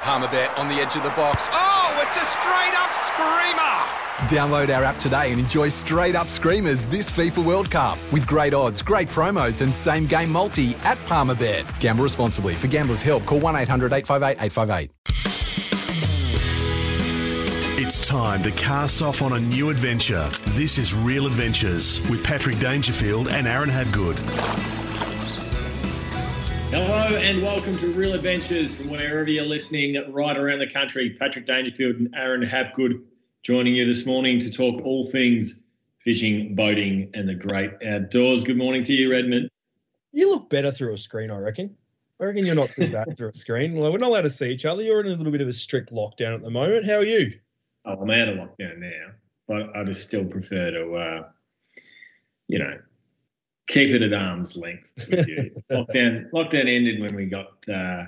Palmerbet on the edge of the box. Oh, it's a straight up screamer! Download our app today and enjoy straight up screamers this FIFA World Cup with great odds, great promos, and same game multi at Palmerbet. Gamble responsibly. For gamblers' help, call 1 800 858 858. It's time to cast off on a new adventure. This is Real Adventures with Patrick Dangerfield and Aaron Habgood. Hello and welcome to Real Adventures from wherever you're listening right around the country. Patrick Dangerfield and Aaron Habgood joining you this morning to talk all things fishing, boating, and the great outdoors. Good morning to you, Redmond. You look better through a screen, I reckon. I reckon you're not too bad through a screen. Well, we're not allowed to see each other. You're in a little bit of a strict lockdown at the moment. How are you? Oh, I'm out of lockdown now, but I just still prefer to, uh, you know, keep it at arm's length with you. lockdown lockdown ended when we got uh,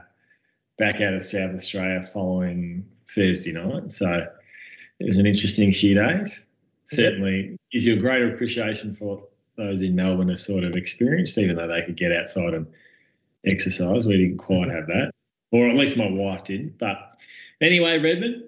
back out of South Australia following Thursday night. So it was an interesting few days. Certainly gives you a greater appreciation for those in Melbourne have sort of experienced, even though they could get outside and exercise. We didn't quite have that, or at least my wife did. But anyway, Redmond,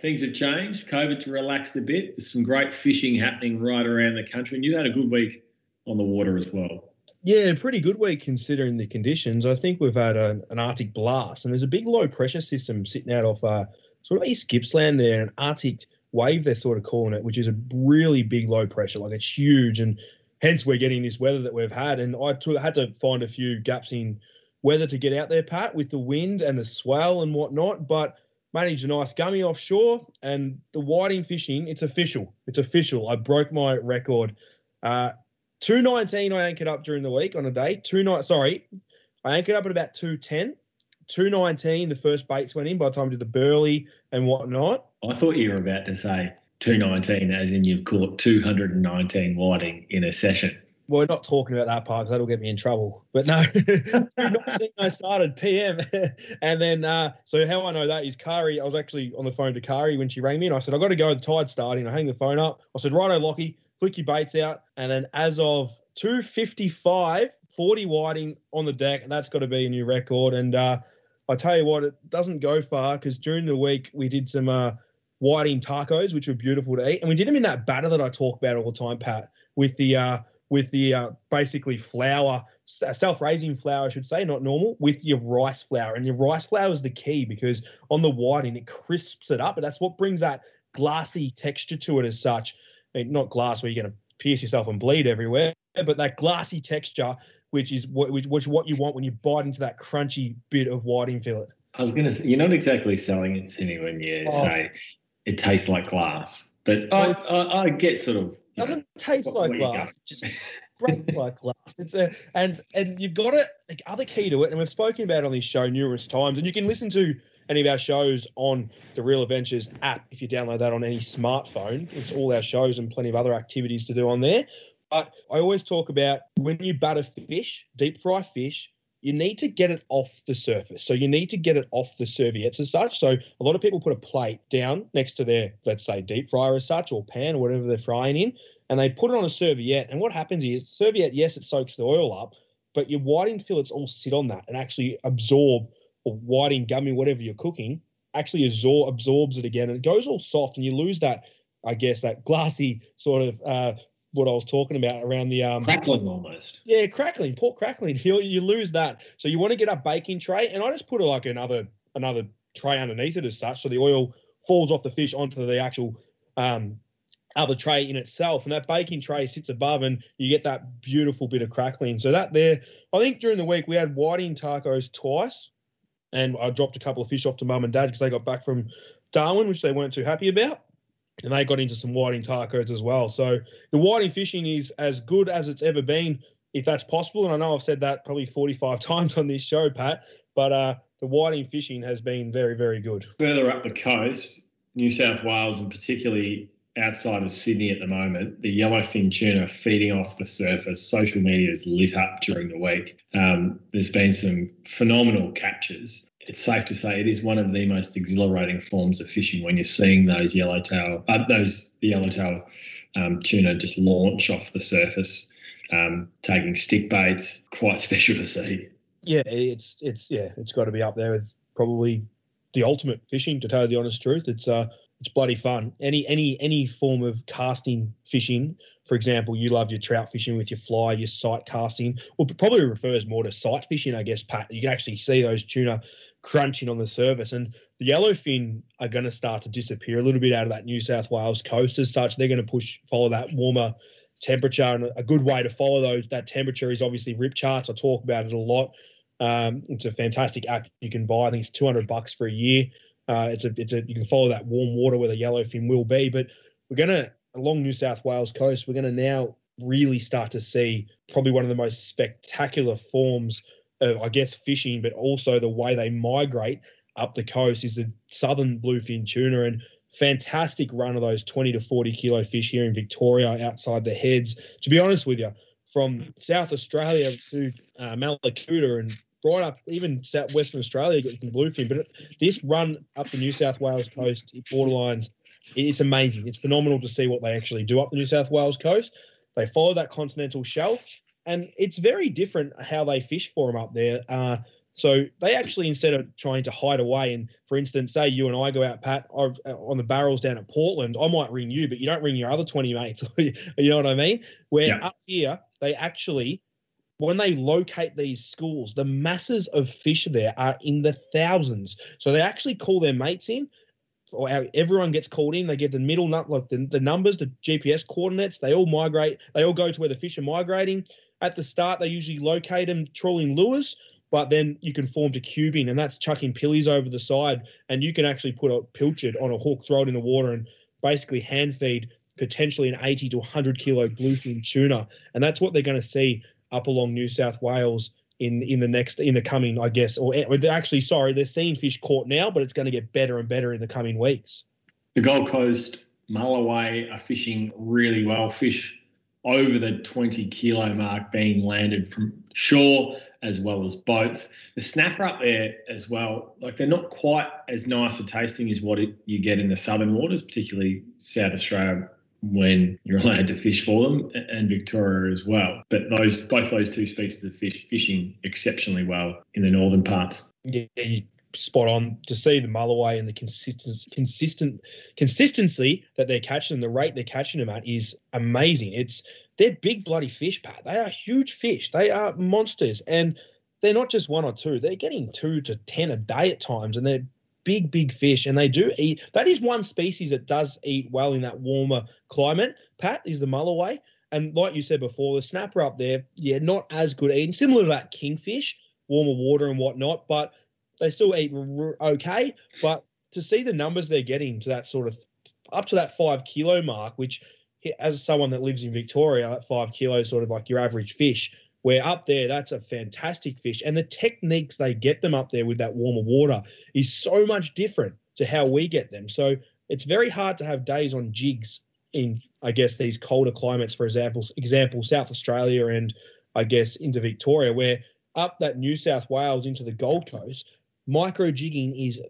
things have changed. COVID's relaxed a bit. There's some great fishing happening right around the country, and you had a good week on the water as well. Yeah, pretty good week considering the conditions. I think we've had a, an Arctic blast, and there's a big low pressure system sitting out off uh, sort of East Gippsland there, an Arctic wave they're sort of calling it, which is a really big low pressure, like it's huge, and hence we're getting this weather that we've had. And I t- had to find a few gaps in weather to get out there, Pat, with the wind and the swell and whatnot, but managed a nice gummy offshore and the whiting fishing it's official it's official i broke my record uh, 219 I anchored up during the week on a day. Two night sorry. I anchored up at about 210. 219, the first baits went in by the time I did the burley and whatnot. I thought you were about to say 219, as in you've caught 219 whiting in a session. Well, we're not talking about that part because that'll get me in trouble. But no, 219 I started PM. and then, uh, so how I know that is Kari. I was actually on the phone to Kari when she rang me and I said, I've got to go. The tide's starting. I hang the phone up. I said, righto, Lockie flick your baits out, and then as of 255, 40 whiting on the deck, and that's got to be a new record. And uh, I tell you what, it doesn't go far because during the week we did some uh, whiting tacos, which were beautiful to eat, and we did them in that batter that I talk about all the time, Pat, with the uh, with the uh, basically flour, self-raising flour, I should say, not normal, with your rice flour. And your rice flour is the key because on the whiting it crisps it up, and that's what brings that glassy texture to it as such not glass where you're going to pierce yourself and bleed everywhere, but that glassy texture, which is what which, which what you want when you bite into that crunchy bit of whiting fillet. I was going to say, you're not exactly selling it to me when you oh. say it tastes like glass, but I, oh. I, I get sort of. Doesn't know, taste like glass. Just breaks like glass. It's a and and you've got it. The other key to it, and we've spoken about it on this show numerous times, and you can listen to any of our shows on the Real Adventures app. If you download that on any smartphone, it's all our shows and plenty of other activities to do on there. But I always talk about when you batter fish, deep fry fish, you need to get it off the surface. So you need to get it off the serviettes as such. So a lot of people put a plate down next to their, let's say, deep fryer as such, or pan or whatever they're frying in, and they put it on a serviette. And what happens is, serviette, yes, it soaks the oil up, but your whiting fillets all sit on that and actually absorb or whiting gummy, whatever you're cooking, actually absor- absorbs it again, and it goes all soft, and you lose that, I guess, that glassy sort of uh, what I was talking about around the um, crackling almost. Yeah, crackling, pork crackling. You you lose that, so you want to get a baking tray, and I just put like another another tray underneath it as such, so the oil falls off the fish onto the actual um, other tray in itself, and that baking tray sits above, and you get that beautiful bit of crackling. So that there, I think during the week we had whiting tacos twice and I dropped a couple of fish off to mum and dad because they got back from Darwin, which they weren't too happy about. And they got into some whiting tacos as well. So the whiting fishing is as good as it's ever been, if that's possible. And I know I've said that probably 45 times on this show, Pat. But uh, the whiting fishing has been very, very good. Further up the coast, New South Wales and particularly outside of Sydney at the moment, the yellowfin tuna feeding off the surface. Social media is lit up during the week. Um, there's been some phenomenal captures. It's safe to say it is one of the most exhilarating forms of fishing when you're seeing those yellowtail, uh, those yellowtail um, tuna just launch off the surface, um, taking stick baits. Quite special to see. Yeah, it's it's yeah, it's got to be up there with probably the ultimate fishing. To tell you the honest truth, it's uh it's bloody fun. Any any any form of casting fishing, for example, you love your trout fishing with your fly, your sight casting, well, probably refers more to sight fishing, I guess, Pat. You can actually see those tuna crunching on the surface, and the yellowfin are going to start to disappear a little bit out of that New South Wales coast. As such, they're going to push follow that warmer temperature, and a good way to follow those that temperature is obviously rip charts. I talk about it a lot. Um, it's a fantastic app you can buy. I think it's 200 bucks for a year. Uh, it's a, it's a, you can follow that warm water where the yellowfin will be. But we're going to, along New South Wales coast, we're going to now really start to see probably one of the most spectacular forms of, I guess, fishing, but also the way they migrate up the coast is the southern bluefin tuna and fantastic run of those 20 to 40 kilo fish here in Victoria outside the heads. To be honest with you, from South Australia to uh, Mallacoota and right up even South Western Australia getting some bluefin. But this run up the New South Wales coast, borderlines, it's amazing. It's phenomenal to see what they actually do up the New South Wales coast. They follow that continental shelf, and it's very different how they fish for them up there. Uh, so they actually, instead of trying to hide away, and for instance, say you and I go out, Pat, uh, on the barrels down at Portland, I might ring you, but you don't ring your other 20 mates. you know what I mean? Where yeah. up here, they actually when they locate these schools, the masses of fish there are in the thousands. So they actually call their mates in, or everyone gets called in. They get the middle nut, like the, the numbers, the GPS coordinates. They all migrate. They all go to where the fish are migrating. At the start, they usually locate them trawling lures, but then you can form to cubing, and that's chucking pillies over the side, and you can actually put a pilchard on a hook, throw it in the water, and basically hand feed potentially an 80 to 100 kilo bluefin tuna, and that's what they're going to see up along New South Wales in in the next in the coming, I guess, or, eh, or actually, sorry, they're seeing fish caught now, but it's going to get better and better in the coming weeks. The Gold Coast Mulloway are fishing really well. Fish over the 20 kilo mark being landed from shore as well as boats. The snapper up there as well, like they're not quite as nice a tasting as what it, you get in the southern waters, particularly South Australia when you're allowed to fish for them, and Victoria as well. But those both those two species of fish fishing exceptionally well in the northern parts. Yeah, spot on to see the mulloway and the consistent consistent consistency that they're catching, the rate they're catching them at is amazing. It's they're big bloody fish, Pat. They are huge fish. They are monsters, and they're not just one or two. They're getting two to ten a day at times, and they're big, big fish, and they do eat. That is one species that does eat well in that warmer climate. Pat is the mulloway, and like you said before, the snapper up there, yeah, not as good eating, similar to that kingfish, warmer water and whatnot, but they still eat okay. But to see the numbers they're getting to that sort of up to that five kilo mark, which as someone that lives in Victoria, that five kilos sort of like your average fish where up there that's a fantastic fish. And the techniques they get them up there with that warmer water is so much different to how we get them. So it's very hard to have days on jigs in i guess these colder climates for example example south australia and i guess into victoria where up that new south wales into the gold coast micro jigging is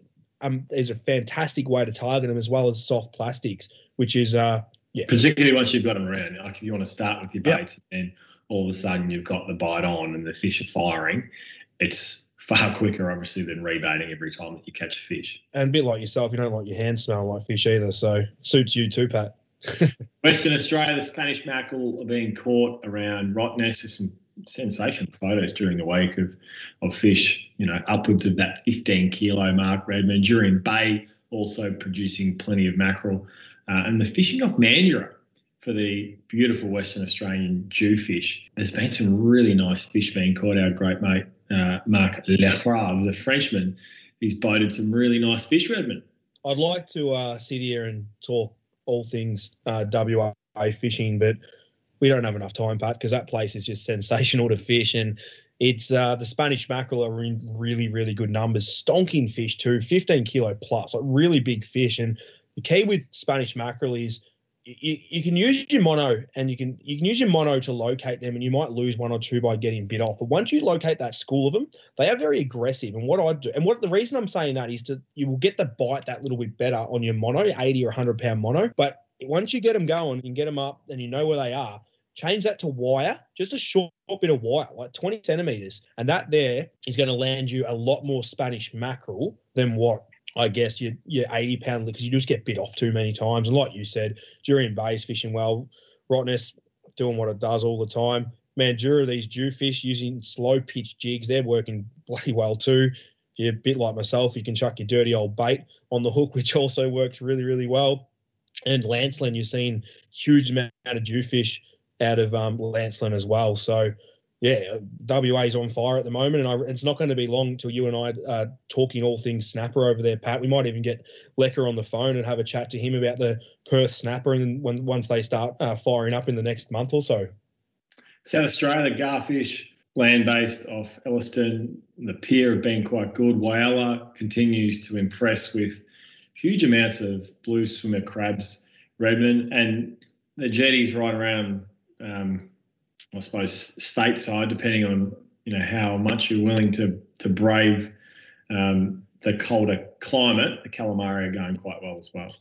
um, is a fantastic way to target them as well as soft plastics which is uh yeah. Particularly once you've got them around like if you want to start with your baits and all of a sudden you've got the bite on and the fish are firing, it's far quicker, obviously, than rebaiting every time that you catch a fish. And a bit like yourself, you don't like your hands smelling like fish either, so suits you too, Pat. Western Australia, the Spanish mackerel are being caught around Rottnest. There's some sensational photos during the week of, of fish, you know, upwards of that 15 kilo mark. Redmond, Jurien Bay also producing plenty of mackerel. Uh, and the fishing off Mandurah for the beautiful Western Australian jewfish. There's been some really nice fish being caught. Our great mate uh, Marc Lecrave, the Frenchman, he's boated some really nice fish, Redmond. I'd like to uh, sit here and talk all things uh, WA fishing, but we don't have enough time, Pat, because that place is just sensational to fish. And It's uh, the Spanish mackerel are in really, really good numbers. Stonking fish too, 15 kilo plus, like really big fish. And the key with Spanish mackerel is you, you can use your mono and you can you can use your mono to locate them and you might lose one or two by getting bit off. But once you locate that school of them, they are very aggressive. And what I do and what the reason I'm saying that is to you will get the bite that little bit better on your mono, 80 or 100 pound mono. But once you get them going and get them up and you know where they are, change that to wire, just a short bit of wire, like 20 centimeters. And that there is going to land you a lot more Spanish mackerel than what I guess your your 80 pound because you just get bit off too many times. And like you said, Jurien Bay's fishing well, Rottnest doing what it does all the time. Mandurah, these jewfish using slow pitch jigs, they're working bloody well too. If you're a bit like myself, you can chuck your dirty old bait on the hook, which also works really, really well. And Lancelin, you're seeing huge amount of jewfish out of um, Lancelin as well. So yeah, WA's on fire at the moment, and I, it's not going to be long till you and I are talking all things snapper over there, Pat. We might even get Lecker on the phone and have a chat to him about the Perth snapper, and when once they start uh, firing up in the next month or so. South Australia, garfish land based off Elliston, the pier have been quite good. Whyalla continues to impress with huge amounts of blue swimmer crabs, Redmond, and the jetties right around. Um, I suppose, stateside, depending on you know how much you're willing to to brave um, the colder climate. The calamari are going quite well as well.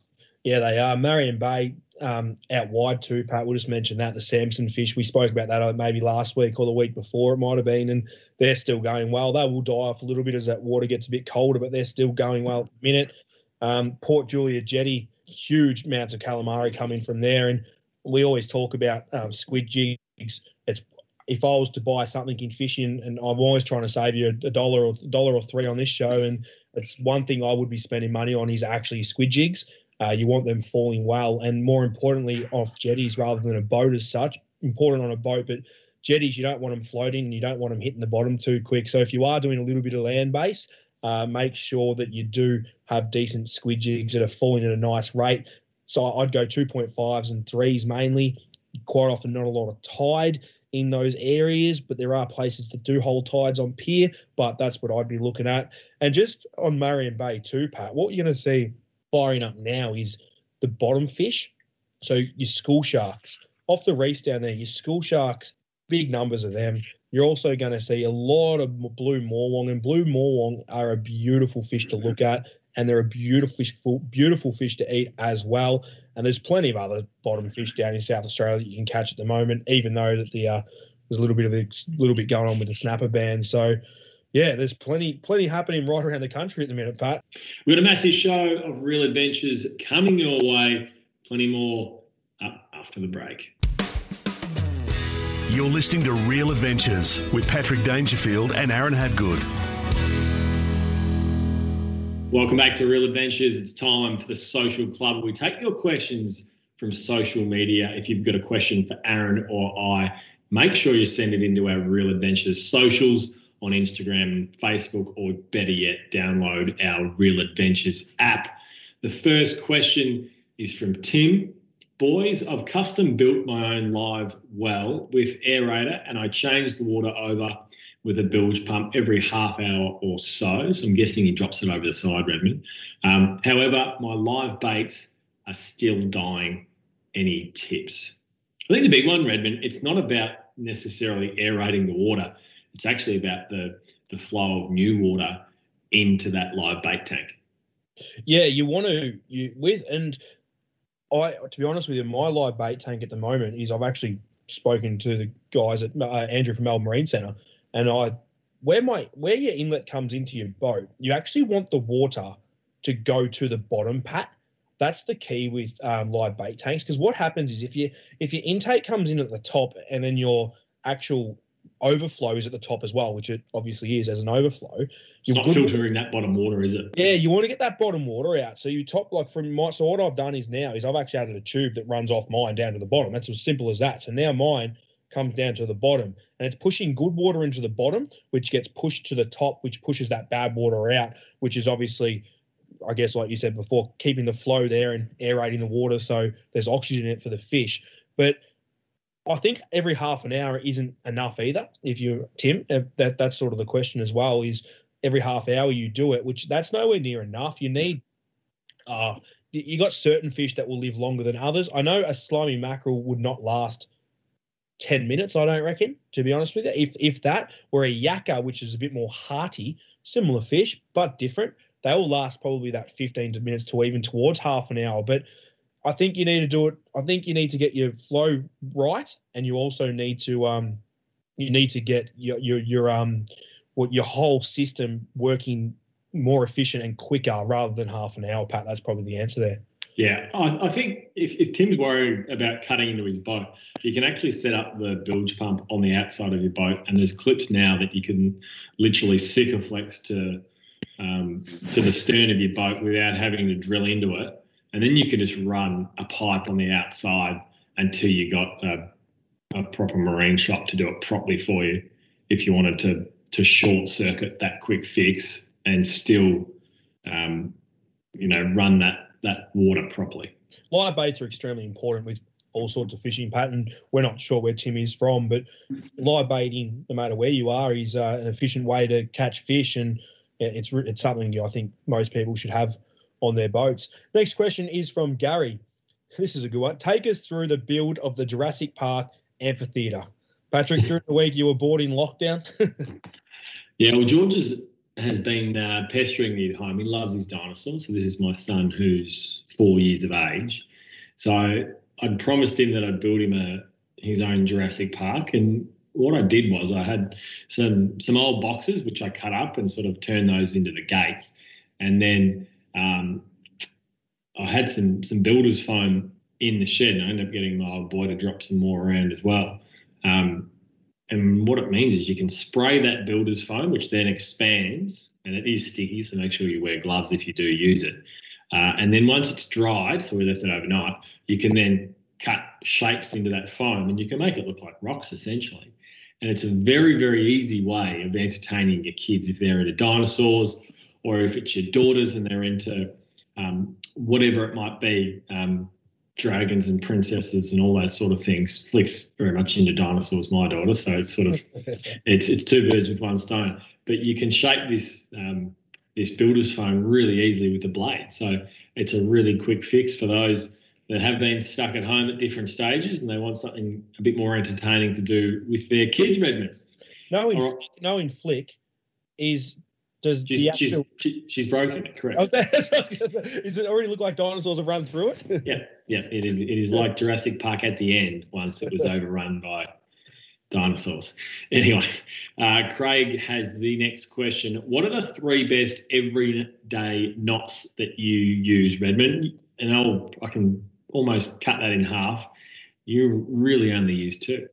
Yeah, they are. Marion Bay um, out wide too, Pat. We'll just mention that the Samson fish. We spoke about that uh, maybe last week or the week before it might have been, and they're still going well. They will die off a little bit as that water gets a bit colder, but they're still going well at the minute. Um, Port Julia Jetty, huge amounts of calamari coming from there, and we always talk about um, squid jigs if I was to buy something in fishing, and I'm always trying to save you a dollar or dollar or three on this show, and it's one thing I would be spending money on is actually squid jigs. Uh, you want them falling well, and more importantly, off jetties rather than a boat as such. Important on a boat, but jetties you don't want them floating, and you don't want them hitting the bottom too quick. So if you are doing a little bit of land base, uh, make sure that you do have decent squid jigs that are falling at a nice rate. So I'd go 2.5s and threes mainly quite often not a lot of tide in those areas, but there are places that do hold tides on pier. But that's what I'd be looking at. And just on Marion Bay too, Pat, what you're going to see firing up now is the bottom fish. So your school sharks off the reefs down there, your school sharks, big numbers of them. You're also going to see a lot of blue morwong, and blue morwong are a beautiful fish to look at, and they're a beautiful, beautiful fish to eat as well. And there's plenty of other bottom fish down in South Australia that you can catch at the moment, even though that the uh, there's a little bit of a little bit going on with the snapper ban. So yeah, there's plenty plenty happening right around the country at the minute, Pat. We've got a massive show of real adventures coming your way. Plenty more up after the break. You're listening to Real Adventures with Patrick Dangerfield and Aaron Habgood. Welcome back to Real Adventures. It's time for the social club. We take your questions from social media. If you've got a question for Aaron or I, make sure you send it into our Real Adventures socials on Instagram, Facebook, or better yet, download our Real Adventures app. The first question is from Tim. Boys, I've custom built my own live well with aerator and I change the water over with a bilge pump every half hour or so. So I'm guessing he drops it over the side, Redmond. Um, however, my live baits are still dying. Any tips? I think the big one, Redmond, it's not about necessarily aerating the water. It's actually about the the flow of new water into that live bait tank. Yeah, you want to you with and I to be honest with you, my live bait tank at the moment is I've actually spoken to the guys at uh, Andrew from Melbourne Marine Centre, and I where my where your inlet comes into your boat, you actually want the water to go to the bottom, Pat. That's the key with um, live bait tanks because what happens is if you if your intake comes in at the top and then your actual overflow is at the top as well, which it obviously is as an overflow. It's not filtering that bottom water, is it? Yeah, you want to get that bottom water out. So you top like from my so what I've done is now is I've actually added a tube that runs off mine down to the bottom. That's as simple as that. So now mine comes down to the bottom and it's pushing good water into the bottom which gets pushed to the top which pushes that bad water out which is obviously i guess like you said before keeping the flow there and aerating the water so there's oxygen in it for the fish but I think every half an hour isn't enough either. If you Tim, that that's sort of the question as well. Is every half hour you do it, which that's nowhere near enough. You need, uh, you got certain fish that will live longer than others. I know a slimy mackerel would not last 10 minutes, I don't reckon, to be honest with you, if, if that, were a yakka, which is a bit more hearty, similar fish, but different, they will last probably that 15 minutes to even towards half an hour. But I think you need to do it. I think you need to get your flow right, and you also need to um, you need to get your your your um, what your whole system working more efficient and quicker rather than half an hour. Pat, that's probably the answer there. Yeah, I, I think if, if Tim's worried about cutting into his boat, you can actually set up the bilge pump on the outside of your boat, and there's clips now that you can literally Sikaflex to um, to the stern of your boat without having to drill into it, and then you can just run a pipe on the outside until you got a, a proper marine shop to do it properly for you. If you wanted to to short circuit that quick fix and still, um, you know, run that that water properly. Live baits are extremely important with all sorts of fishing pattern. We're not sure where Tim is from, but live baiting, no matter where you are, is uh, an efficient way to catch fish, and it's it's something I think most people should have on their boats. Next question is from Gary. This is a good one. Take us through the build of the Jurassic Park amphitheater. Patrick, during the week you were bored in lockdown. yeah, well, George is, has been uh, pestering me at home. He loves his dinosaurs. So this is my son who's four years of age. So I'd promised him that I'd build him a his own Jurassic Park, and what I did was I had some some old boxes which I cut up and sort of turned those into the gates, and then um, I had some some builders foam in the shed, and I ended up getting my old boy to drop some more around as well. Um, and what it means is you can spray that builder's foam, which then expands, and it is sticky, so make sure you wear gloves if you do use it. Uh, and then once it's dried, so we left it overnight, you can then cut shapes into that foam, and you can make it look like rocks essentially. And it's a very, very easy way of entertaining your kids if they're into dinosaurs or if it's your daughters and they're into um, whatever it might be, um, dragons and princesses and all those sort of things. Flick's very much into dinosaurs, my daughter, so it's sort of it's it's two birds with one stone. But you can shape this um, this builder's foam really easily with the blade, so it's a really quick fix for those that have been stuck at home at different stages and they want something a bit more entertaining to do with their kids, Redmond. Knowing, right. knowing Flick is does she's, the actual she's, she's broken it correct? Oh, does it already look like dinosaurs have run through it? yeah, yeah. It is. It is like Jurassic Park at the end. Once it was overrun by dinosaurs. Anyway, uh, Craig has the next question. What are the three best everyday knots that you use, Redmond? And I'll I can almost cut that in half. You really only use two.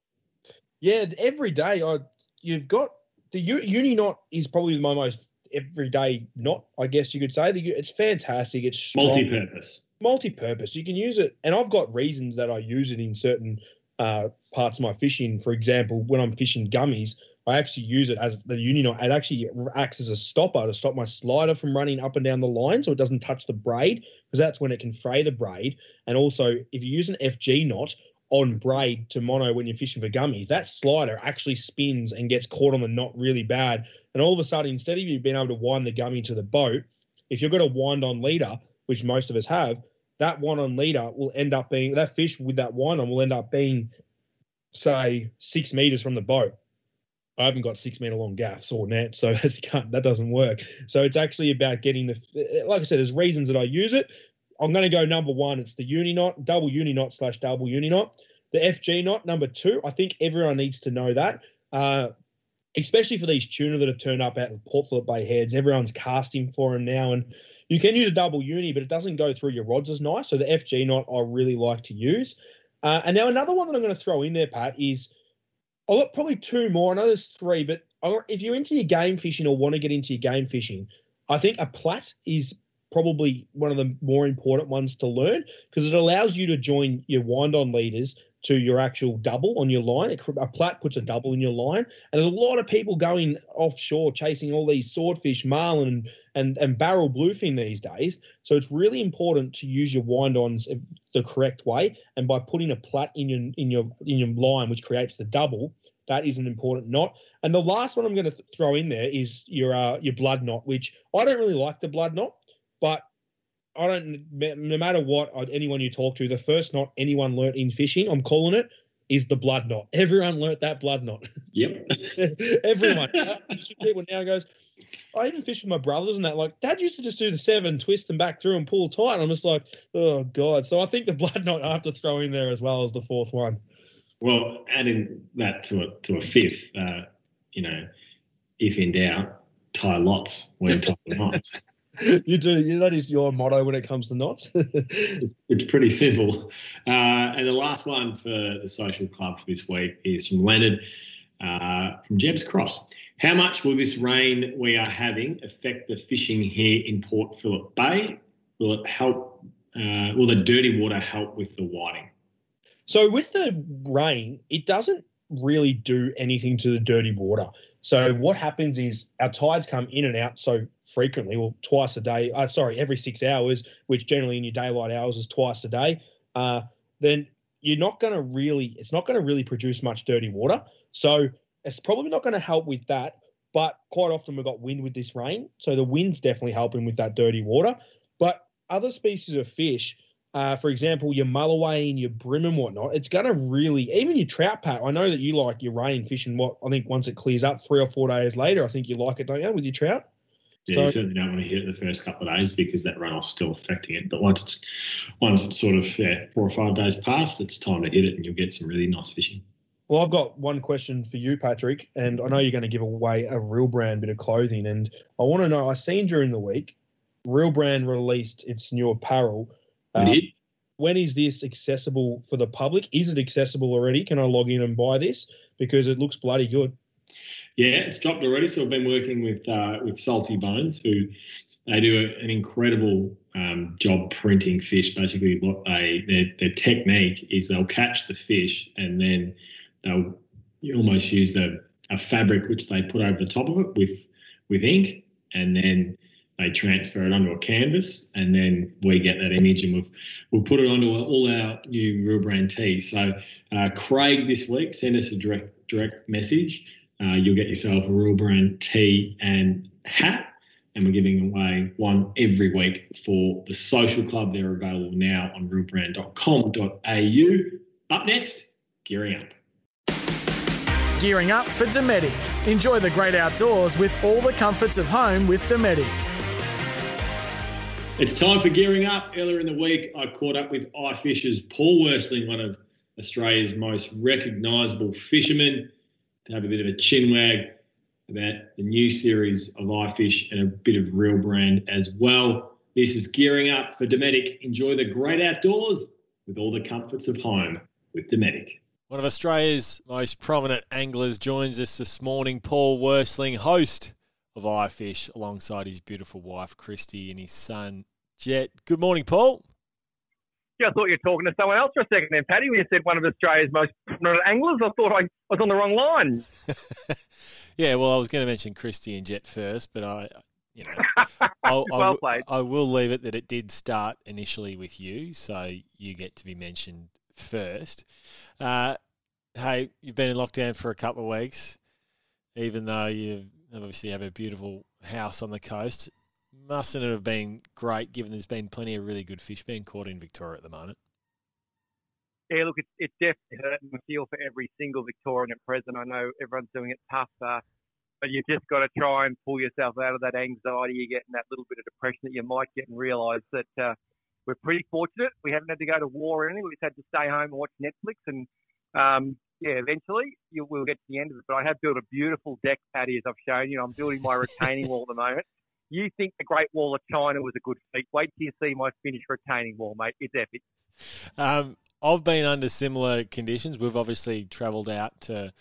Yeah, every day I you've got the uni knot is probably my most everyday knot, I guess you could say. that It's fantastic. It's strong. multi-purpose. Multi-purpose. You can use it, and I've got reasons that I use it in certain uh, parts of my fishing. For example, when I'm fishing gummies, I actually use it as the uni knot. It actually acts as a stopper to stop my slider from running up and down the line, so it doesn't touch the braid, because that's when it can fray the braid. And also, if you use an FG knot, on braid to mono when you're fishing for gummies, that slider actually spins and gets caught on the knot really bad. And all of a sudden, instead of you being able to wind the gummy to the boat, if you've got a wind on leader, which most of us have, that one on leader will end up being that fish with that wind on will end up being, say, six meters from the boat. I haven't got six meter long gaffs or net, so that doesn't work. So it's actually about getting the, like I said, there's reasons that I use it, I'm going to go number one. It's the uni knot, double uni knot slash double uni knot. The FG knot, number two. I think everyone needs to know that, uh, especially for these tuna that have turned up out of Port Phillip Bay heads. Everyone's casting for them now, and you can use a double uni, but it doesn't go through your rods as nice. So the FG knot I really like to use. Uh, and now another one that I'm going to throw in there, Pat, is I've got probably two more. I know there's three, but if you're into your game fishing or want to get into your game fishing, I think a plat is probably one of the more important ones to learn because it allows you to join your wind on leaders to your actual double on your line. A plat puts a double in your line, and there's a lot of people going offshore chasing all these swordfish, marlin, and and, and barrel bluefin these days. So it's really important to use your wind ons the correct way, and by putting a plat in your in your in your line, which creates the double, that is an important knot. And the last one I'm going to th- throw in there is your uh, your blood knot, which I don't really like the blood knot, but I don't. No matter what anyone you talk to, the first knot anyone learnt in fishing, I'm calling it, is the blood knot. Everyone learnt that blood knot. Yep. Everyone. People now goes. I even fish with my brothers and that. Like, Dad used to just do the seven, twist them back through, and pull tight. I'm just like, oh god. So I think the blood knot I have to throw in there as well as the fourth one. Well, adding that to a to a fifth, uh, you know, if in doubt, tie lots when tying knots. you do. That is your motto when it comes to knots. it's pretty simple. Uh, and the last one for the social club for this week is from Leonard uh, from Jeb's Cross. How much will this rain we are having affect the fishing here in Port Phillip Bay? Will it help? Uh, will the dirty water help with the whiting? So with the rain, it doesn't really do anything to the dirty water. So what happens is our tides come in and out so frequently, well, twice a day. Uh, sorry, every six hours, which generally in your daylight hours is twice a day. Uh, then you're not going to really, it's not going to really produce much dirty water. So it's probably not going to help with that. But quite often we've got wind with this rain, so the wind's definitely helping with that dirty water. But other species of fish, uh, for example, your mulloway and your brim and whatnot, it's going to really, even your trout pat. I know that you like your rain fishing. What I think once it clears up, three or four days later, I think you like it, don't you, with your trout? Yeah, so, you certainly don't want to hit it the first couple of days because that runoff's still affecting it. But once it's once it's sort of yeah, four or five days past, it's time to hit it, and you'll get some really nice fishing. Well, I've got one question for you, Patrick, and I know you're going to give away a real brand bit of clothing, and I want to know. I seen during the week, Real Brand released its new apparel. Uh, when is this accessible for the public? Is it accessible already? Can I log in and buy this because it looks bloody good? Yeah, it's dropped already. So I've been working with uh, with Salty Bones, who they do a, an incredible um, job printing fish. Basically, what they their, their technique is they'll catch the fish and then they'll almost use a, a fabric which they put over the top of it with with ink, and then they transfer it onto a canvas, and then we get that image, and we've we'll put it onto all our new real brand tees. So, uh, Craig, this week, send us a direct direct message. Uh, you'll get yourself a real brand tee and hat, and we're giving away one every week for the social club. They're available now on realbrand.com.au. Up next, gearing up. Gearing up for Dometic. Enjoy the great outdoors with all the comforts of home with Dometic. It's time for gearing up. Earlier in the week, I caught up with iFishers Paul Worseling, one of Australia's most recognisable fishermen, to have a bit of a chin wag about the new series of iFish and a bit of real brand as well. This is gearing up for Dometic. Enjoy the great outdoors with all the comforts of home with Dometic. One of Australia's most prominent anglers joins us this morning, Paul Worseling, host of iFish alongside his beautiful wife, Christy, and his son, Jet. Good morning, Paul. Yeah, I thought you were talking to someone else for a second then, Paddy, when you said one of Australia's most prominent anglers. I thought I was on the wrong line. yeah, well, I was going to mention Christy and Jet first, but I, you know, I'll, well played. I will leave it that it did start initially with you, so you get to be mentioned first. Uh, hey, you've been in lockdown for a couple of weeks, even though you obviously have a beautiful house on the coast mustn't it have been great given there's been plenty of really good fish being caught in Victoria at the moment. Yeah, look, it's, it's definitely hurting. I feel for every single Victorian at present. I know everyone's doing it tough, uh, but you've just got to try and pull yourself out of that anxiety you get and that little bit of depression that you might get and realise that uh, we're pretty fortunate. We haven't had to go to war or anything. We've had to stay home and watch Netflix. And um, yeah, eventually you, we'll get to the end of it. But I have built a beautiful deck, Paddy, as I've shown you. I'm building my retaining wall at the moment you think the Great Wall of China was a good feat. Wait till you see my finished retaining wall, mate. It's epic. Um, I've been under similar conditions. We've obviously travelled out to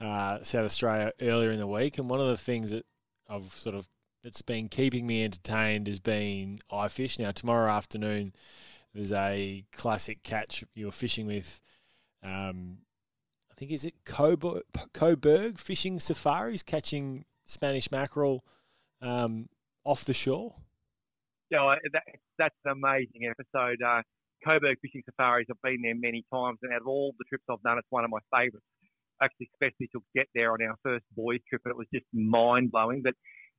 uh, South Australia earlier in the week, and one of the things that I've sort of that's been keeping me entertained has been iFish. Now tomorrow afternoon, there's a classic catch you're fishing with. Um, I think is it Cobourg, Cobourg Fishing Safaris catching Spanish mackerel um, off the shore. Yeah, that, that's an amazing episode. Uh, Cobourg Fishing Safaris, I've been there many times, and out of all the trips I've done, it's one of my favourites. Actually, especially to get there on our first boys trip, and it was just mind blowing. But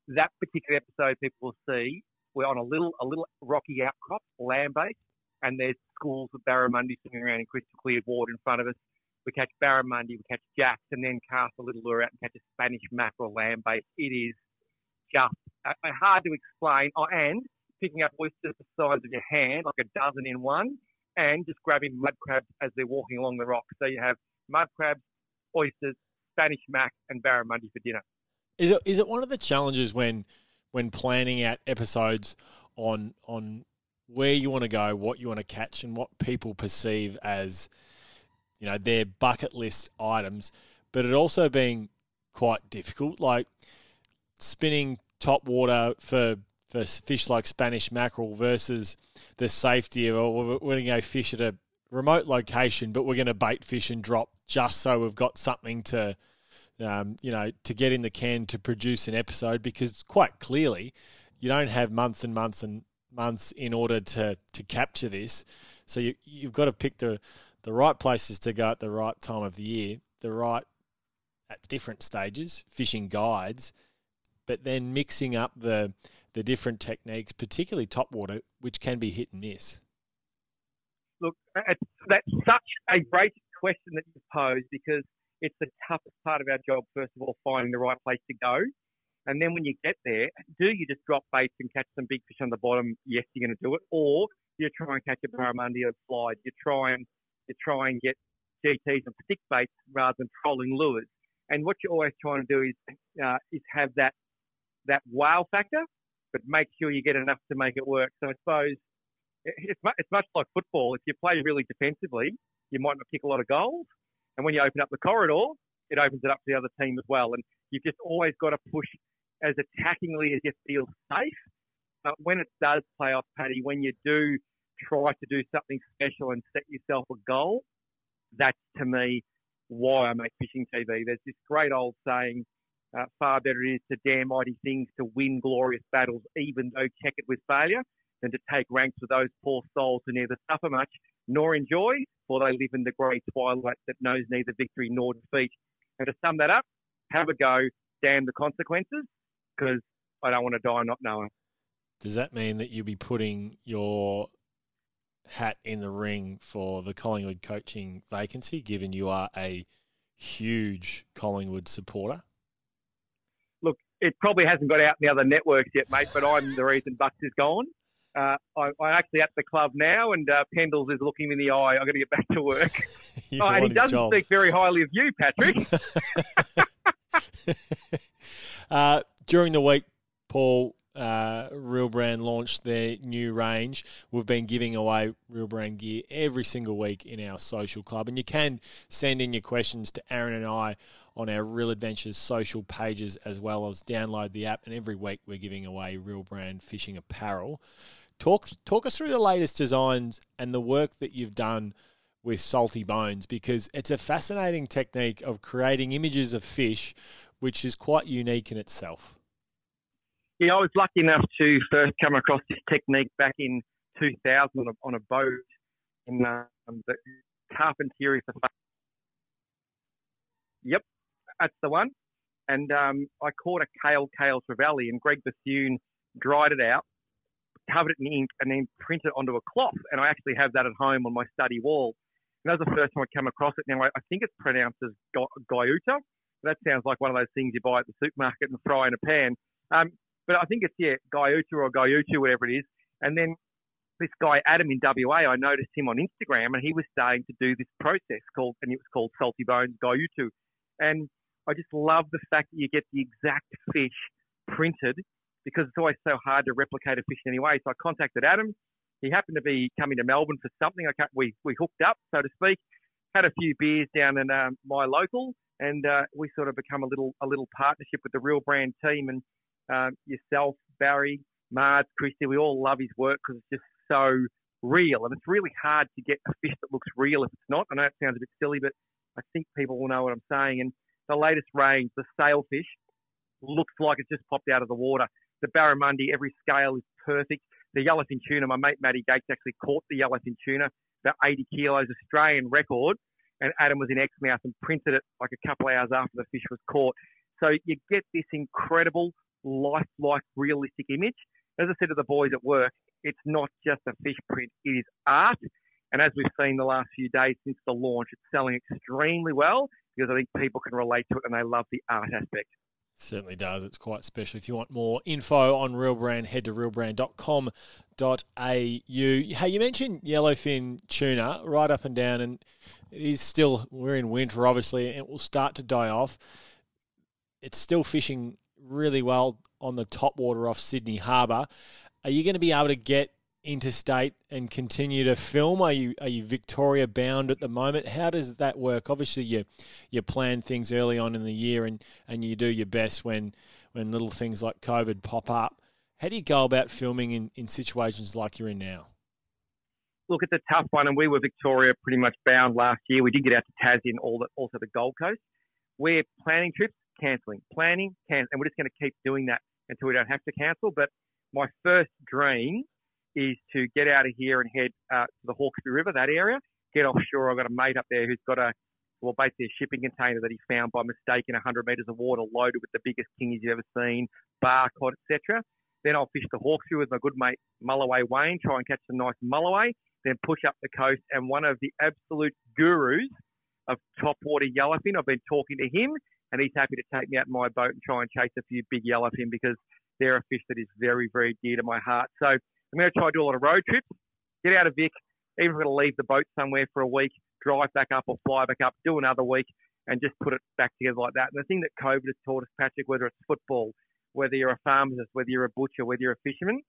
that particular episode, people will see we're on a little a little rocky outcrop, land based, and there's schools of barramundi swimming around in crystal clear water in front of us. We catch barramundi, we catch jacks, and then cast a little lure out and catch a Spanish mackerel lamb based. It is just uh, hard to explain. Oh, and picking up oysters the size of your hand, like a dozen in one, and just grabbing mud crabs as they're walking along the rocks. So you have mud crabs, oysters, Spanish mac, and barramundi for dinner. Is it is it one of the challenges when when planning out episodes on on where you want to go, what you want to catch, and what people perceive as you know their bucket list items, but it also being quite difficult, like spinning top water for for fish like Spanish mackerel versus the safety of oh, we're going to go fish at a remote location, but we're going to bait fish and drop just so we've got something to, um, you know, to get in the can to produce an episode because quite clearly you don't have months and months and months in order to to capture this. So you you've got to pick the the right places to go at the right time of the year, the right at different stages, fishing guides, but then mixing up the the different techniques, particularly top water, which can be hit and miss? Look, that's such a great question that you pose because it's the toughest part of our job, first of all, finding the right place to go. And then when you get there, do you just drop baits and catch some big fish on the bottom? Yes, you're going to do it. Or you try and catch a barramundi or slide. You try and you try and get GTs and stick baits rather than trolling lures. And what you're always trying to do is uh, is have that that wow factor but make sure you get enough to make it work. So I suppose it's much, it's much like football. If you play really defensively, you might not kick a lot of goals. And when you open up the corridor, it opens it up to the other team as well. And you've just always got to push as attackingly as you feel safe. But when it does play off, Paddy, when you do try to do something special and set yourself a goal, that's to me why I make fishing TV. There's this great old saying, uh, far better it is to dare mighty things to win glorious battles, even though checkered with failure, than to take ranks with those poor souls who neither suffer much nor enjoy, for they live in the grey twilight that knows neither victory nor defeat. And to sum that up, have a go, damn the consequences, because I don't want to die not knowing. Does that mean that you'll be putting your hat in the ring for the Collingwood coaching vacancy, given you are a huge Collingwood supporter? Look, it probably hasn't got out in the other networks yet, mate, but I'm the reason Bucks is gone. Uh, I, am actually at the club now, and uh, Pendles is looking me in the eye. I've got to get back to work. oh, and he doesn't job. speak very highly of you, Patrick. uh, during the week, Paul, uh, Real Brand launched their new range. We've been giving away Real Brand gear every single week in our social club, and you can send in your questions to Aaron and I on our Real Adventures social pages as well as download the app. And every week we're giving away real brand fishing apparel. Talk talk us through the latest designs and the work that you've done with salty bones because it's a fascinating technique of creating images of fish, which is quite unique in itself. Yeah, I was lucky enough to first come across this technique back in 2000 on a, on a boat in um, the Carpentaria. Yep, that's the one. And um, I caught a kale kale trevally, and Greg Bethune dried it out, covered it in ink, and then printed it onto a cloth. And I actually have that at home on my study wall. And that was the first time I come across it. Now I, think it's pronounced as Guyuta. That sounds like one of those things you buy at the supermarket and fry in a pan. Um, but I think it's yeah, Guyuta or Guyutu, whatever it is. And then this guy Adam in WA, I noticed him on Instagram, and he was starting to do this process called, and it was called Salty Bones Guyutu. And I just love the fact that you get the exact fish printed because it's always so hard to replicate a fish anyway. So I contacted Adam. He happened to be coming to Melbourne for something. I we we hooked up, so to speak. Had a few beers down in um, my local, and uh, we sort of become a little a little partnership with the Real Brand team. And um, yourself, Barry, Marge, Christy, we all love his work because it's just so real. And it's really hard to get a fish that looks real if it's not. I know it sounds a bit silly, but I think people will know what I'm saying. And the latest range, the sailfish, looks like it's just popped out of the water. The barramundi, every scale is perfect. The yellowfin tuna, my mate Matty Gates actually caught the yellowfin tuna, about 80 kilos, Australian record. And Adam was in Exmouth and printed it like a couple hours after the fish was caught. So you get this incredible, lifelike, realistic image. As I said to the boys at work, it's not just a fish print, it is art. And as we've seen the last few days since the launch, it's selling extremely well because I think people can relate to it and they love the art aspect. Certainly does. It's quite special. If you want more info on Real Brand, head to realbrand.com.au. Hey, you mentioned yellowfin tuna right up and down, and it is still, we're in winter obviously, and it will start to die off. It's still fishing really well on the top water off Sydney Harbour. Are you going to be able to get interstate and continue to film? Are you are you Victoria bound at the moment? How does that work? Obviously, you you plan things early on in the year and, and you do your best when when little things like COVID pop up. How do you go about filming in, in situations like you're in now? Look, it's a tough one, and we were Victoria pretty much bound last year. We did get out to Tassie and all the, also the Gold Coast. We're planning trips, cancelling, planning, can, and we're just going to keep doing that until we don't have to cancel. But my first dream is to get out of here and head uh, to the Hawkesbury River, that area, get offshore. I've got a mate up there who's got a, well, basically a shipping container that he found by mistake in 100 metres of water loaded with the biggest kingies you've ever seen, bar cod, etc. Then I'll fish the Hawkesbury with my good mate Mulloway Wayne, try and catch some nice Mulloway, then push up the coast. And one of the absolute gurus of top water yellowfin, I've been talking to him, and he's happy to take me out in my boat and try and chase a few big yellowfin because they're a fish that is very, very dear to my heart. So I'm going to try to do a lot of road trips, get out of Vic, even if I'm going to leave the boat somewhere for a week, drive back up or fly back up, do another week, and just put it back together like that. And the thing that COVID has taught us, Patrick, whether it's football, whether you're a pharmacist, whether you're a butcher, whether you're a fisherman,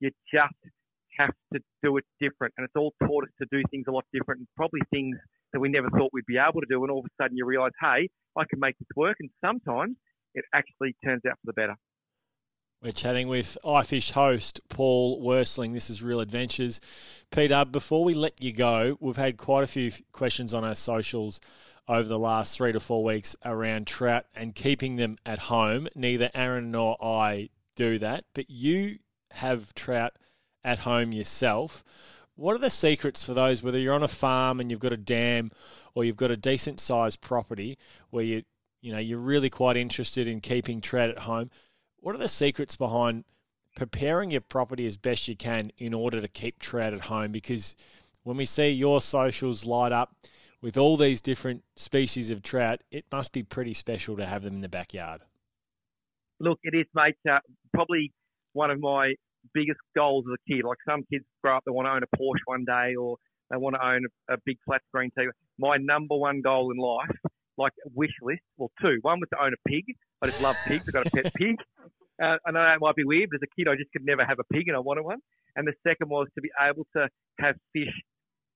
you just have to do it different. And it's all taught us to do things a lot different and probably things that we never thought we'd be able to do. And all of a sudden you realize, hey, I can make this work. And sometimes it actually turns out for the better. We're chatting with iFish host Paul Worseling. This is Real Adventures. Peter, before we let you go, we've had quite a few questions on our socials over the last three to four weeks around trout and keeping them at home. Neither Aaron nor I do that, but you have trout at home yourself. What are the secrets for those, whether you're on a farm and you've got a dam or you've got a decent sized property where you you know you're really quite interested in keeping trout at home? What are the secrets behind preparing your property as best you can in order to keep trout at home? Because when we see your socials light up with all these different species of trout, it must be pretty special to have them in the backyard. Look, it is, mate. Uh, probably one of my biggest goals as a kid. Like some kids grow up, they want to own a Porsche one day, or they want to own a, a big flat screen TV. My number one goal in life, like wish list, well, two. One was to own a pig. I just love pigs. I've got a pet pig. Uh, I know it might be weird, but as a kid, I just could never have a pig and I wanted one. And the second was to be able to have fish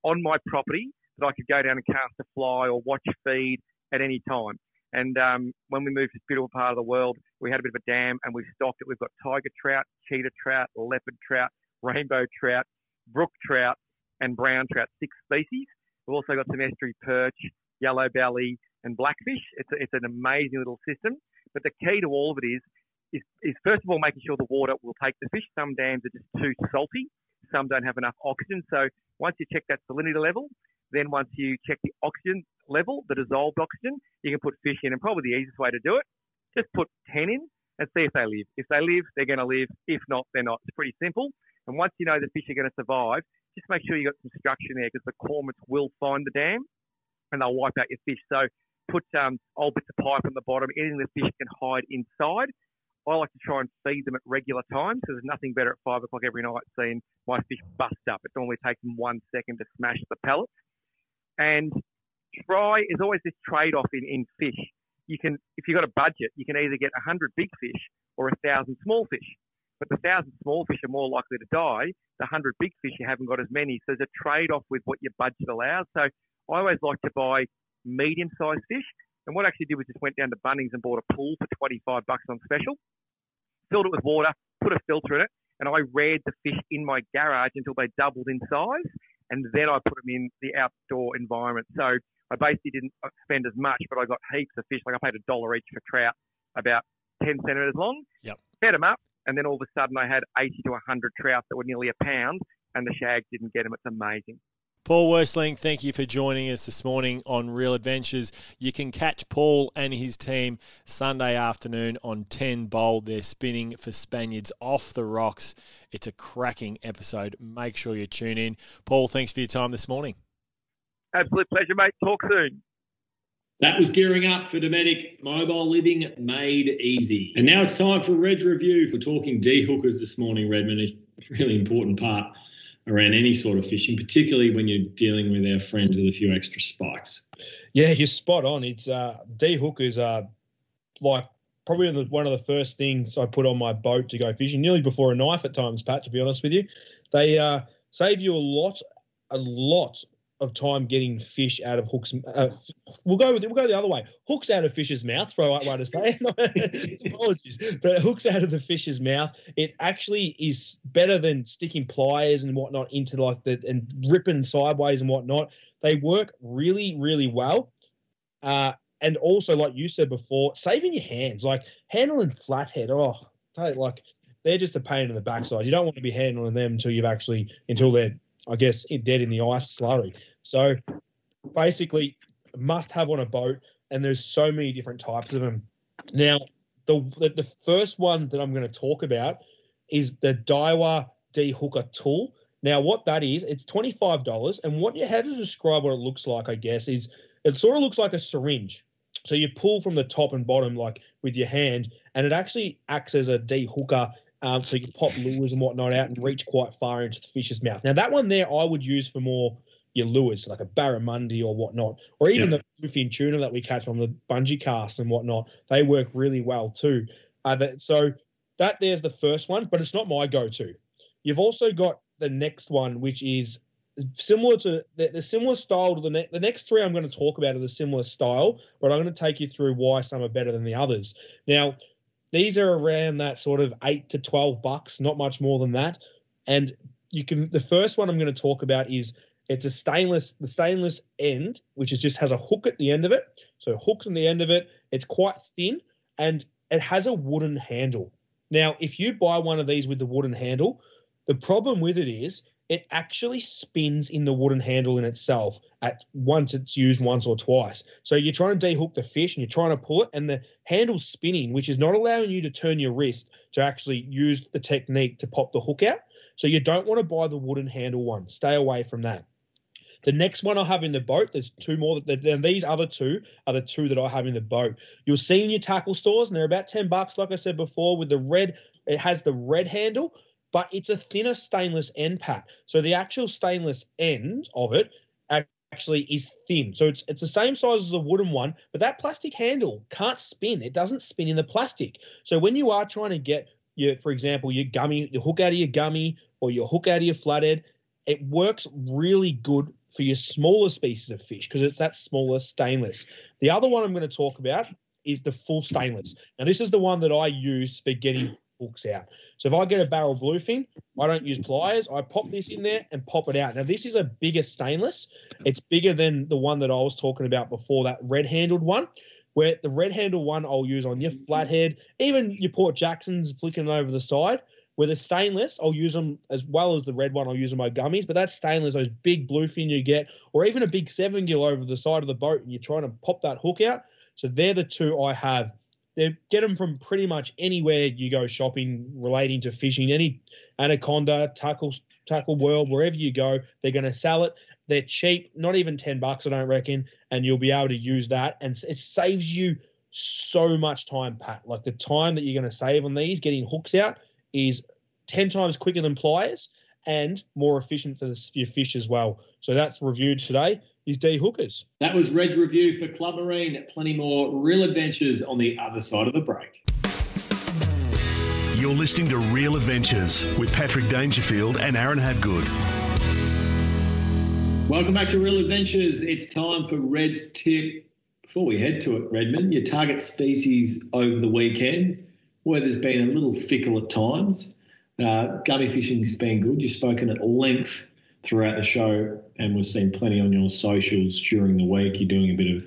on my property that I could go down and cast a fly or watch feed at any time. And um, when we moved to this beautiful part of the world, we had a bit of a dam and we've stocked it. We've got tiger trout, cheetah trout, leopard trout, rainbow trout, brook trout, and brown trout, six species. We've also got some estuary perch, yellow belly, and blackfish. It's, a, it's an amazing little system. But the key to all of it is is, is first of all making sure the water will take the fish. Some dams are just too salty. Some don't have enough oxygen. So once you check that salinity level, then once you check the oxygen level, the dissolved oxygen, you can put fish in. And probably the easiest way to do it, just put 10 in and see if they live. If they live, they're going to live. If not, they're not. It's pretty simple. And once you know the fish are going to survive, just make sure you've got some structure in there because the cormorants will find the dam and they'll wipe out your fish. So put um, old bits of pipe on the bottom, anything the fish can hide inside. I like to try and feed them at regular times because there's nothing better at five o'clock every night seeing my fish bust up. It normally takes them one second to smash the pellets. And try is always this trade-off in, in fish. You can, if you've got a budget, you can either get a hundred big fish or a thousand small fish. But the thousand small fish are more likely to die. The hundred big fish you haven't got as many. So there's a trade-off with what your budget allows. So I always like to buy medium-sized fish and what I actually did was just went down to Bunnings and bought a pool for 25 bucks on special. filled it with water, put a filter in it, and I reared the fish in my garage until they doubled in size, and then I put them in the outdoor environment. So I basically didn't uh, spend as much, but I got heaps of fish. Like I paid a dollar each for trout, about 10 centimeters long. Yep. Fed them up, and then all of a sudden I had 80 to 100 trout that were nearly a pound, and the shags didn't get them. It's amazing. Paul Worseling, thank you for joining us this morning on Real Adventures. You can catch Paul and his team Sunday afternoon on 10 Bold. They're spinning for Spaniards off the rocks. It's a cracking episode. Make sure you tune in. Paul, thanks for your time this morning. Absolute pleasure, mate. Talk soon. That was gearing up for Dometic Mobile Living Made Easy. And now it's time for Reg Review for talking D hookers this morning, Redmond. A really important part around any sort of fishing, particularly when you're dealing with our friends with a few extra spikes. Yeah, you're spot on. It's uh, D hookers are like probably one of the first things I put on my boat to go fishing, nearly before a knife at times, Pat. To be honest with you, they uh, save you a lot, a lot of time getting fish out of hooks. Uh, we'll go with we'll go the other way. Hooks out of fish's mouth. Throw right way to say. Apologies, but hooks out of the fish's mouth. It actually is better than sticking pliers and whatnot into like the and ripping sideways and whatnot. They work really, really well. Uh, and also, like you said before, saving your hands, like handling flathead. Oh, like they're just a pain in the backside. You don't want to be handling them until you've actually until they're I guess, dead in the ice slurry. So basically, must have on a boat, and there's so many different types of them. Now, the the, the first one that I'm going to talk about is the Daiwa D Hooker tool. Now, what that is, it's twenty five dollars, and what you had to describe what it looks like, I guess, is it sort of looks like a syringe. So you pull from the top and bottom, like with your hand, and it actually acts as a D hooker um, so you can pop lures and whatnot out and reach quite far into the fish's mouth. Now that one there, I would use for more your lures, like a barramundi or whatnot, or even yeah. the bluefin tuna that we catch on the bungee cast and whatnot. They work really well too. Uh, that, so that there's the first one, but it's not my go-to. You've also got the next one, which is similar to the, the similar style to the ne- the next three I'm going to talk about are the similar style, but I'm going to take you through why some are better than the others. Now, these are around that sort of eight to twelve bucks, not much more than that. And you can the first one I'm going to talk about is it's a stainless the stainless end, which is just has a hook at the end of it. So hooks on the end of it. It's quite thin and it has a wooden handle. Now, if you buy one of these with the wooden handle, the problem with it is it actually spins in the wooden handle in itself at once it's used once or twice. So you're trying to dehook the fish and you're trying to pull it, and the handle's spinning, which is not allowing you to turn your wrist to actually use the technique to pop the hook out. So you don't want to buy the wooden handle one. Stay away from that. The next one I have in the boat, there's two more. Then these other two are the two that I have in the boat. You'll see in your tackle stores, and they're about ten bucks, like I said before, with the red. It has the red handle, but it's a thinner stainless end pat. So the actual stainless end of it actually is thin. So it's it's the same size as the wooden one, but that plastic handle can't spin. It doesn't spin in the plastic. So when you are trying to get your, for example, your gummy, your hook out of your gummy or your hook out of your flathead, it works really good for your smaller species of fish because it's that smaller stainless. The other one I'm going to talk about is the full stainless. Now this is the one that I use for getting hooks out. So if I get a barrel bluefin, I don't use pliers. I pop this in there and pop it out. Now this is a bigger stainless. It's bigger than the one that I was talking about before, that red handled one. Where the red handled one I'll use on your flathead, even your Port Jacksons flicking over the side. With a stainless, I'll use them as well as the red one. I'll use on my gummies, but that's stainless. Those big bluefin you get, or even a big seven gill over the side of the boat, and you're trying to pop that hook out. So they're the two I have they get them from pretty much anywhere you go shopping relating to fishing. Any Anaconda, Tackle, Tackle World, wherever you go, they're going to sell it. They're cheap, not even 10 bucks, I don't reckon. And you'll be able to use that. And it saves you so much time, Pat. Like the time that you're going to save on these, getting hooks out, is 10 times quicker than pliers and more efficient for, the, your fish as well. So that's reviewed today is D Hookers. That was Reg Review for Club Marine. Plenty more real adventures on the other side of the break. You're listening to Real Adventures with Patrick Dangerfield and Aaron Habgood. Welcome back to Real Adventures. It's time for Red's tip. Before we head to it, Redmond, your target species over the weekend weather's been a little fickle at times. Uh, gummy fishing's been good. You've spoken at length throughout the show, and we've seen plenty on your socials during the week. You're doing a bit of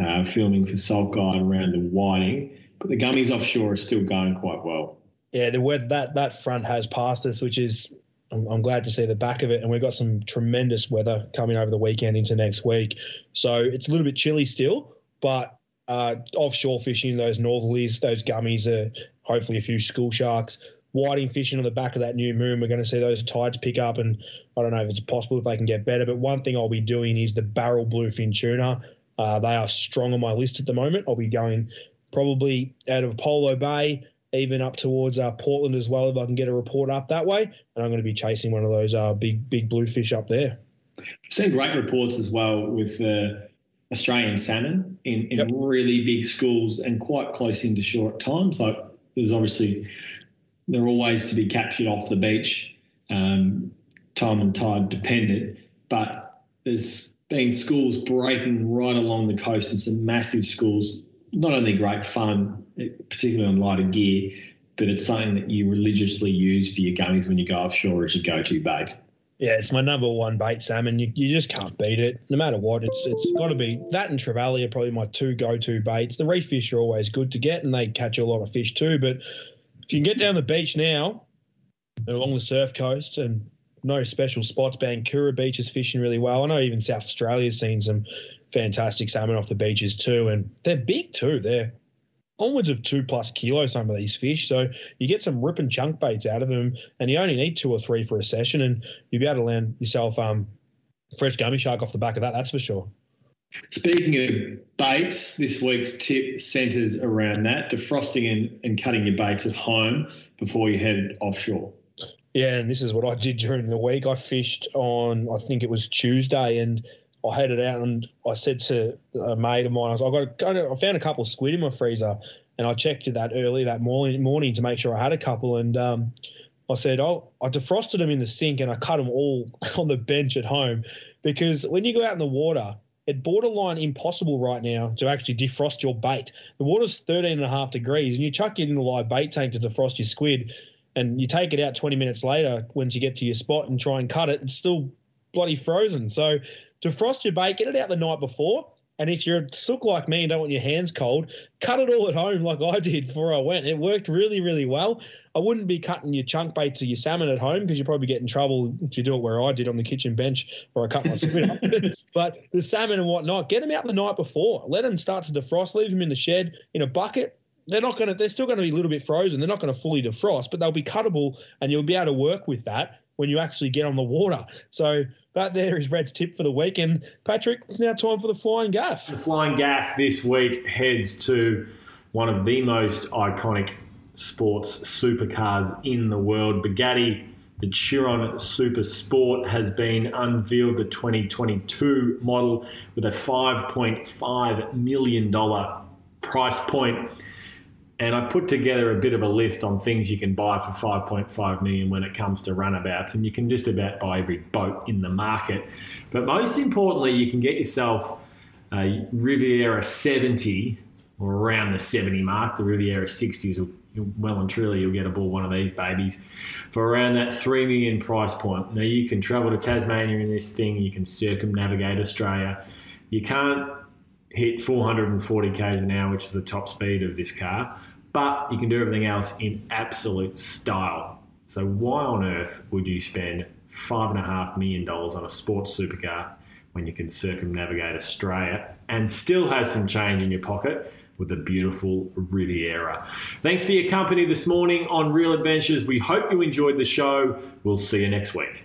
uh, filming for Salt Guide around the whiting, but the gummies offshore are still going quite well. Yeah, the weather that that front has passed us, which is I'm, I'm, glad to see the back of it. And we've got some tremendous weather coming over the weekend into next week. So it's a little bit chilly still, but uh, offshore fishing, those northerlies, those gummies are hopefully a few school sharks. Whiting fishing on the back of that new moon, we're going to see those tides pick up, and I don't know if it's possible if they can get better. But one thing I'll be doing is the barrel bluefin tuna. Uh, they are strong on my list at the moment. I'll be going probably out of Apollo Bay, even up towards uh, Portland as well, if I can get a report up that way. And I'm going to be chasing one of those uh, big, big bluefish up there. I've seen great reports as well with uh, Australian salmon in, in yep. really big schools and quite close into shore at times. Like there's obviously they're always to be captured off the beach, um, time and tide dependent, but there's been schools breaking right along the coast and some massive schools. Not only great fun, particularly on lighter gear, but it's something that you religiously use for your gummies when you go offshore as your go-to bait. Yeah, it's my number one bait salmon. You, you just can't beat it, no matter what. It's it's got to be that and trevally are probably my two go-to baits. The reef fish are always good to get, and they catch a lot of fish too. But if you can get down the beach now, along the surf coast, and no special spots, Bancoora Beach is fishing really well. I know even South Australia's seen some fantastic salmon off the beaches too, and they're big too. They're onwards of two plus kilos some of these fish. So you get some rip and chunk baits out of them, and you only need two or three for a session, and you'll be able to land yourself um, fresh gummy shark off the back of that. That's for sure. Speaking of baits, this week's tip centres around that defrosting and, and cutting your baits at home before you head offshore. Yeah, and this is what I did during the week. I fished on, I think it was Tuesday, and I headed out and I said to a mate of mine, I was, I got, I found a couple of squid in my freezer, and I checked it that early that morning, morning to make sure I had a couple, and um, I said, oh, I defrosted them in the sink and I cut them all on the bench at home, because when you go out in the water, it's borderline impossible right now to actually defrost your bait. The water's 13 and a half degrees, and you chuck it in the live bait tank to defrost your squid, and you take it out 20 minutes later once you get to your spot and try and cut it, it's still bloody frozen. So defrost your bait, get it out the night before. And if you're a sook like me and don't want your hands cold, cut it all at home like I did before I went. It worked really, really well. I wouldn't be cutting your chunk baits or your salmon at home because you probably get in trouble if you do it where I did on the kitchen bench or I cut my squid up. but the salmon and whatnot, get them out the night before. Let them start to defrost. Leave them in the shed in a bucket. They're not going to. They're still going to be a little bit frozen. They're not going to fully defrost, but they'll be cuttable, and you'll be able to work with that when you actually get on the water. So that there is Red's tip for the week. And Patrick, it's now time for the flying gaff. The flying gaff this week heads to one of the most iconic sports supercars in the world. Bugatti, the Chiron Super Sport, has been unveiled, the 2022 model, with a $5.5 million price point and I put together a bit of a list on things you can buy for 5.5 million when it comes to runabouts, and you can just about buy every boat in the market. But most importantly, you can get yourself a Riviera 70 or around the 70 mark. The Riviera 60s will well and truly you'll get aboard one of these babies for around that 3 million price point. Now you can travel to Tasmania in this thing, you can circumnavigate Australia. You can't hit 440 k's an hour, which is the top speed of this car, but you can do everything else in absolute style. So why on earth would you spend five and a half million dollars on a sports supercar when you can circumnavigate Australia and still have some change in your pocket? with a beautiful Riviera. Thanks for your company this morning on Real Adventures. We hope you enjoyed the show. We'll see you next week.